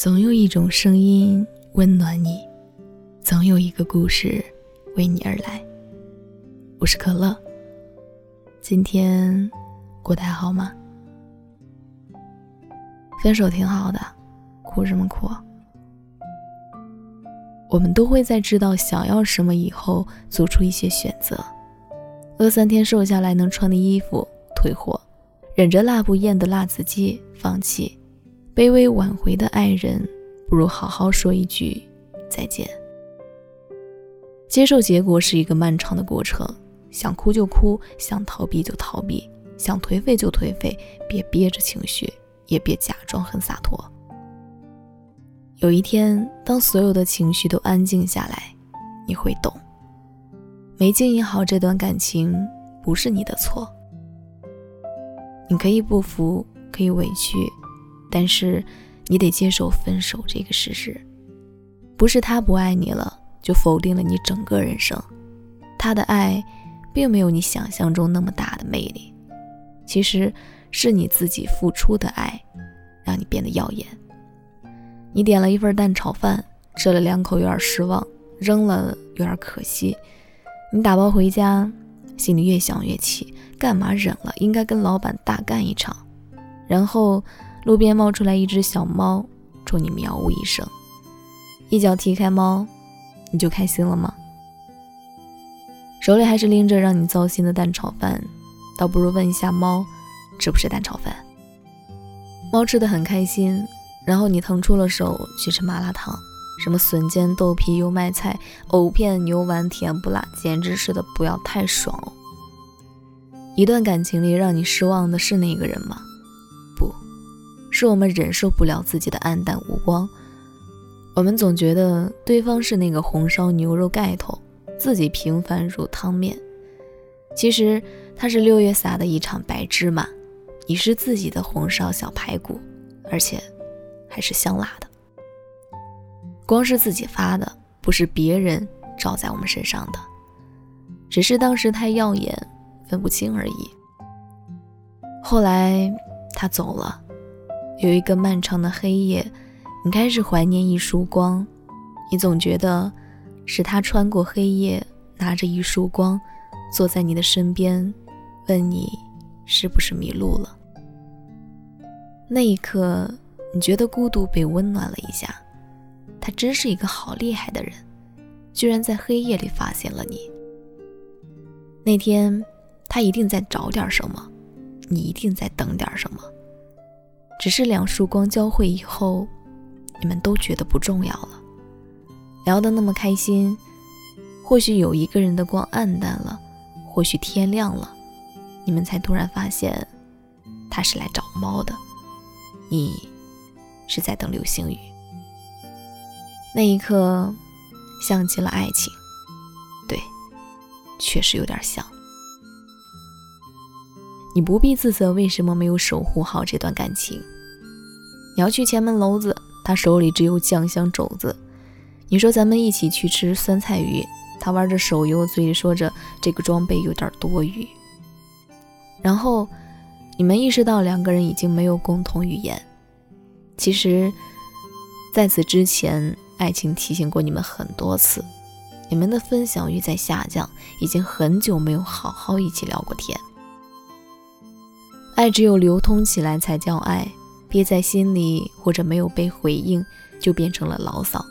总有一种声音温暖你，总有一个故事为你而来。我是可乐，今天过得还好吗？分手挺好的，哭什么哭？我们都会在知道想要什么以后做出一些选择。饿三天瘦下来能穿的衣服退货，忍着辣不厌的辣子鸡放弃。卑微挽回的爱人，不如好好说一句再见。接受结果是一个漫长的过程，想哭就哭，想逃避就逃避，想颓废就颓废，别憋着情绪，也别假装很洒脱。有一天，当所有的情绪都安静下来，你会懂，没经营好这段感情不是你的错。你可以不服，可以委屈。但是，你得接受分手这个事实，不是他不爱你了，就否定了你整个人生。他的爱，并没有你想象中那么大的魅力，其实是你自己付出的爱，让你变得耀眼。你点了一份蛋炒饭，吃了两口有点失望，扔了有点可惜。你打包回家，心里越想越气，干嘛忍了？应该跟老板大干一场，然后。路边冒出来一只小猫，冲你喵呜一声，一脚踢开猫，你就开心了吗？手里还是拎着让你糟心的蛋炒饭，倒不如问一下猫，吃不吃蛋炒饭？猫吃的很开心，然后你腾出了手去吃麻辣烫，什么笋尖、豆皮、油麦菜、藕片、牛丸，甜不辣，简直吃的不要太爽哦！一段感情里让你失望的是那个人吗？是我们忍受不了自己的黯淡无光，我们总觉得对方是那个红烧牛肉盖头，自己平凡如汤面。其实他是六月撒的一场白芝麻，你是自己的红烧小排骨，而且还是香辣的。光是自己发的，不是别人照在我们身上的，只是当时太耀眼，分不清而已。后来他走了。有一个漫长的黑夜，你开始怀念一束光，你总觉得是他穿过黑夜，拿着一束光，坐在你的身边，问你是不是迷路了。那一刻，你觉得孤独被温暖了一下，他真是一个好厉害的人，居然在黑夜里发现了你。那天，他一定在找点什么，你一定在等点什么。只是两束光交汇以后，你们都觉得不重要了。聊得那么开心，或许有一个人的光暗淡了，或许天亮了，你们才突然发现，他是来找猫的，你是在等流星雨。那一刻，像极了爱情，对，确实有点像。你不必自责，为什么没有守护好这段感情？你要去前门楼子，他手里只有酱香肘子。你说咱们一起去吃酸菜鱼，他玩着手游，嘴里说着这个装备有点多余。然后你们意识到两个人已经没有共同语言。其实，在此之前，爱情提醒过你们很多次，你们的分享欲在下降，已经很久没有好好一起聊过天。爱只有流通起来才叫爱，憋在心里或者没有被回应，就变成了牢骚。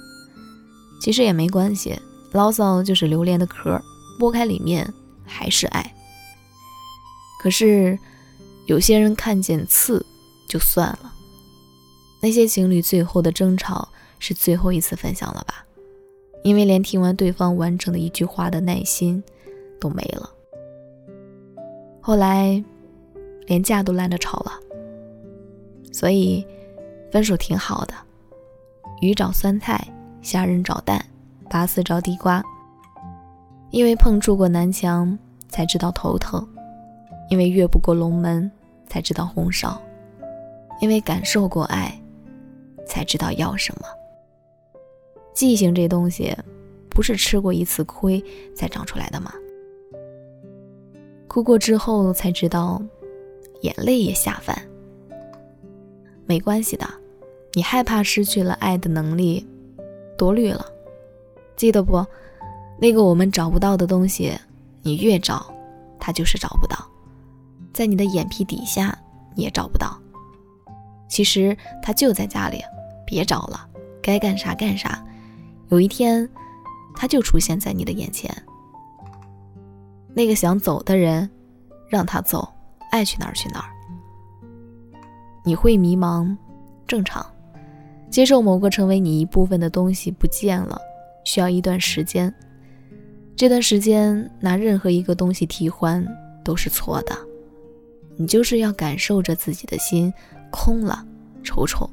其实也没关系，牢骚就是榴莲的壳，剥开里面还是爱。可是有些人看见刺就算了，那些情侣最后的争吵是最后一次分享了吧？因为连听完对方完整的一句话的耐心都没了。后来。连架都懒得吵了，所以分手挺好的。鱼找酸菜，虾仁找蛋，拔丝找地瓜。因为碰触过南墙，才知道头疼；因为越不过龙门，才知道红烧；因为感受过爱，才知道要什么。记性这东西，不是吃过一次亏才长出来的吗？哭过之后才知道。眼泪也下饭，没关系的，你害怕失去了爱的能力，多虑了。记得不？那个我们找不到的东西，你越找，它就是找不到。在你的眼皮底下，你也找不到。其实它就在家里，别找了，该干啥干啥。有一天，它就出现在你的眼前。那个想走的人，让他走，爱去哪儿去哪儿。你会迷茫，正常。接受某个成为你一部分的东西不见了，需要一段时间。这段时间拿任何一个东西替换都是错的。你就是要感受着自己的心空了，瞅瞅，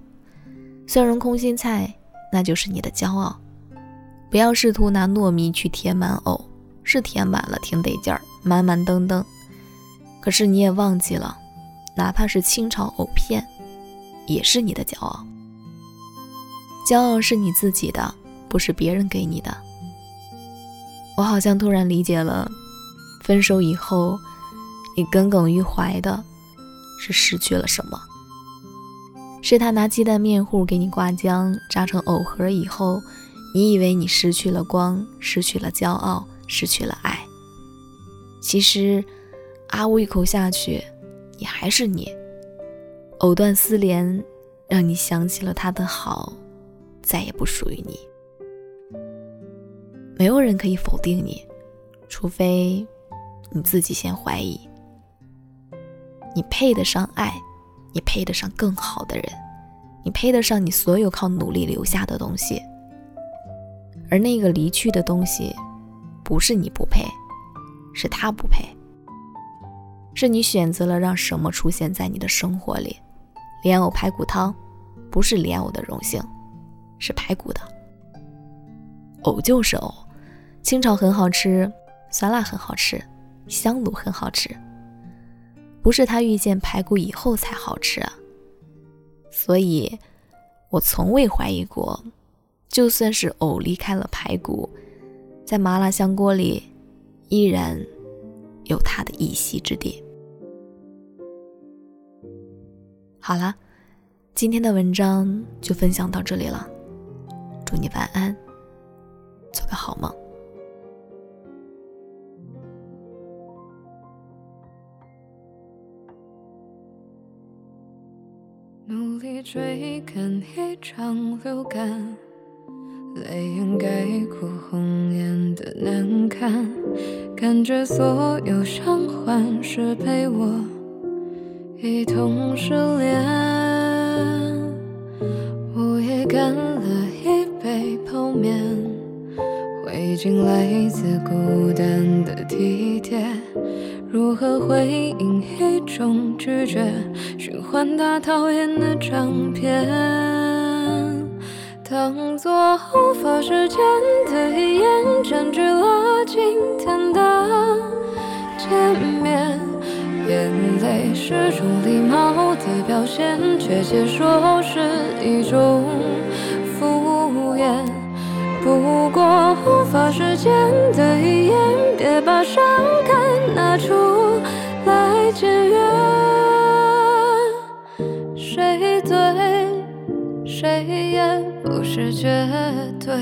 蒜蓉空心菜，那就是你的骄傲。不要试图拿糯米去填满藕，是填满了，挺得劲儿，满满登登。可是你也忘记了，哪怕是清炒藕片，也是你的骄傲。骄傲是你自己的，不是别人给你的。我好像突然理解了，分手以后，你耿耿于怀的是失去了什么？是他拿鸡蛋面糊给你挂浆，扎成藕盒以后，你以为你失去了光，失去了骄傲，失去了爱。其实，啊呜一口下去，你还是你。藕断丝连，让你想起了他的好。再也不属于你。没有人可以否定你，除非你自己先怀疑。你配得上爱，你配得上更好的人，你配得上你所有靠努力留下的东西。而那个离去的东西，不是你不配，是他不配。是你选择了让什么出现在你的生活里？莲藕排骨汤，不是莲藕的荣幸。是排骨的，藕就是藕，清炒很好吃，酸辣很好吃，香卤很好吃。不是他遇见排骨以后才好吃啊。所以，我从未怀疑过，就算是藕离开了排骨，在麻辣香锅里，依然有它的一席之地。好了，今天的文章就分享到这里了。祝你晚安，做个好梦。努力追赶一场流感，泪眼盖过红颜的难看，感觉所有伤患是陪我一同失恋。我也干了一。杯泡面，灰烬来自孤单的体贴。如何回应一种拒绝？循环他讨厌的唱片，当作无法时间的遗言，占据了今天的见面。眼泪是种礼貌的表现，却接说是一种敷衍。不过无法时间的遗言，别把伤感拿出来检阅。谁对，谁也不是绝对，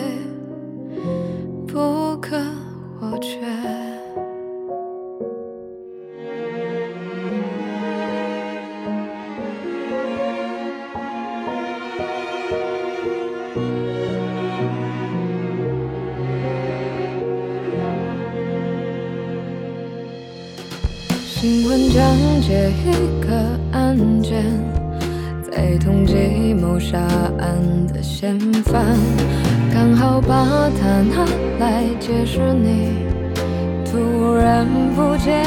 讲解一个案件，在通缉谋杀案的嫌犯，刚好把它拿来解释你突然不见，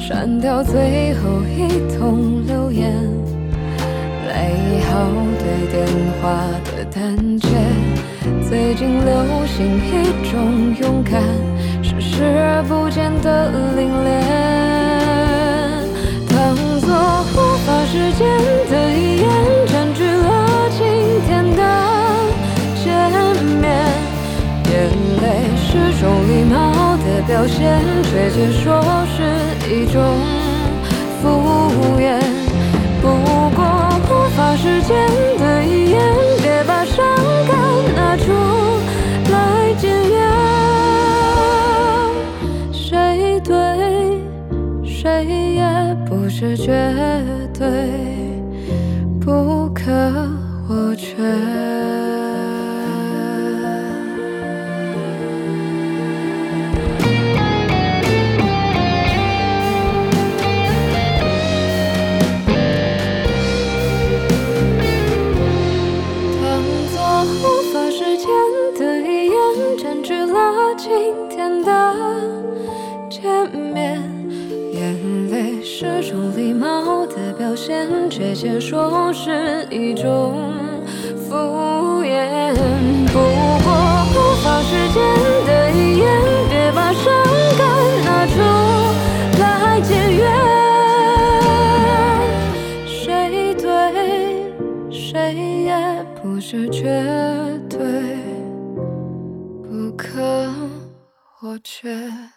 删掉最后一通留言，来一号对电话的胆怯，最近流行一种勇敢。视而不见的凛冽，当作无法时间的遗言，占据了今天的见面。眼泪是种礼貌的表现，却接说是一种敷衍。不过无法。谁是绝对不可或缺。月